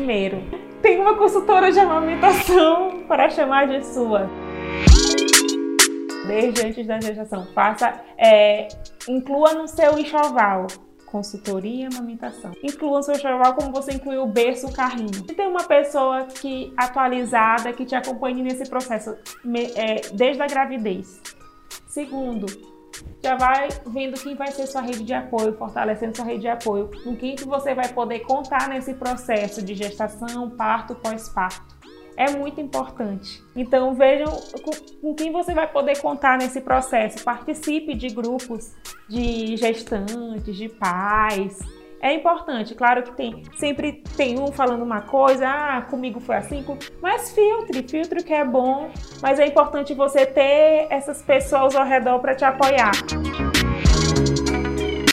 Primeiro, tem uma consultora de amamentação para chamar de sua. Desde antes da gestação, faça, é, inclua no seu enxoval consultoria e amamentação. Inclua no seu enxoval como você incluiu o berço, o carrinho. Se tem uma pessoa que atualizada que te acompanhe nesse processo é, desde a gravidez. Segundo, já vai vendo quem vai ser sua rede de apoio, fortalecendo sua rede de apoio, com quem que você vai poder contar nesse processo de gestação, parto, pós-parto. É muito importante. Então vejam com quem você vai poder contar nesse processo. Participe de grupos de gestantes, de pais, é importante, claro que tem, sempre tem um falando uma coisa, ah, comigo foi assim, mas filtre, filtre que é bom, mas é importante você ter essas pessoas ao redor para te apoiar.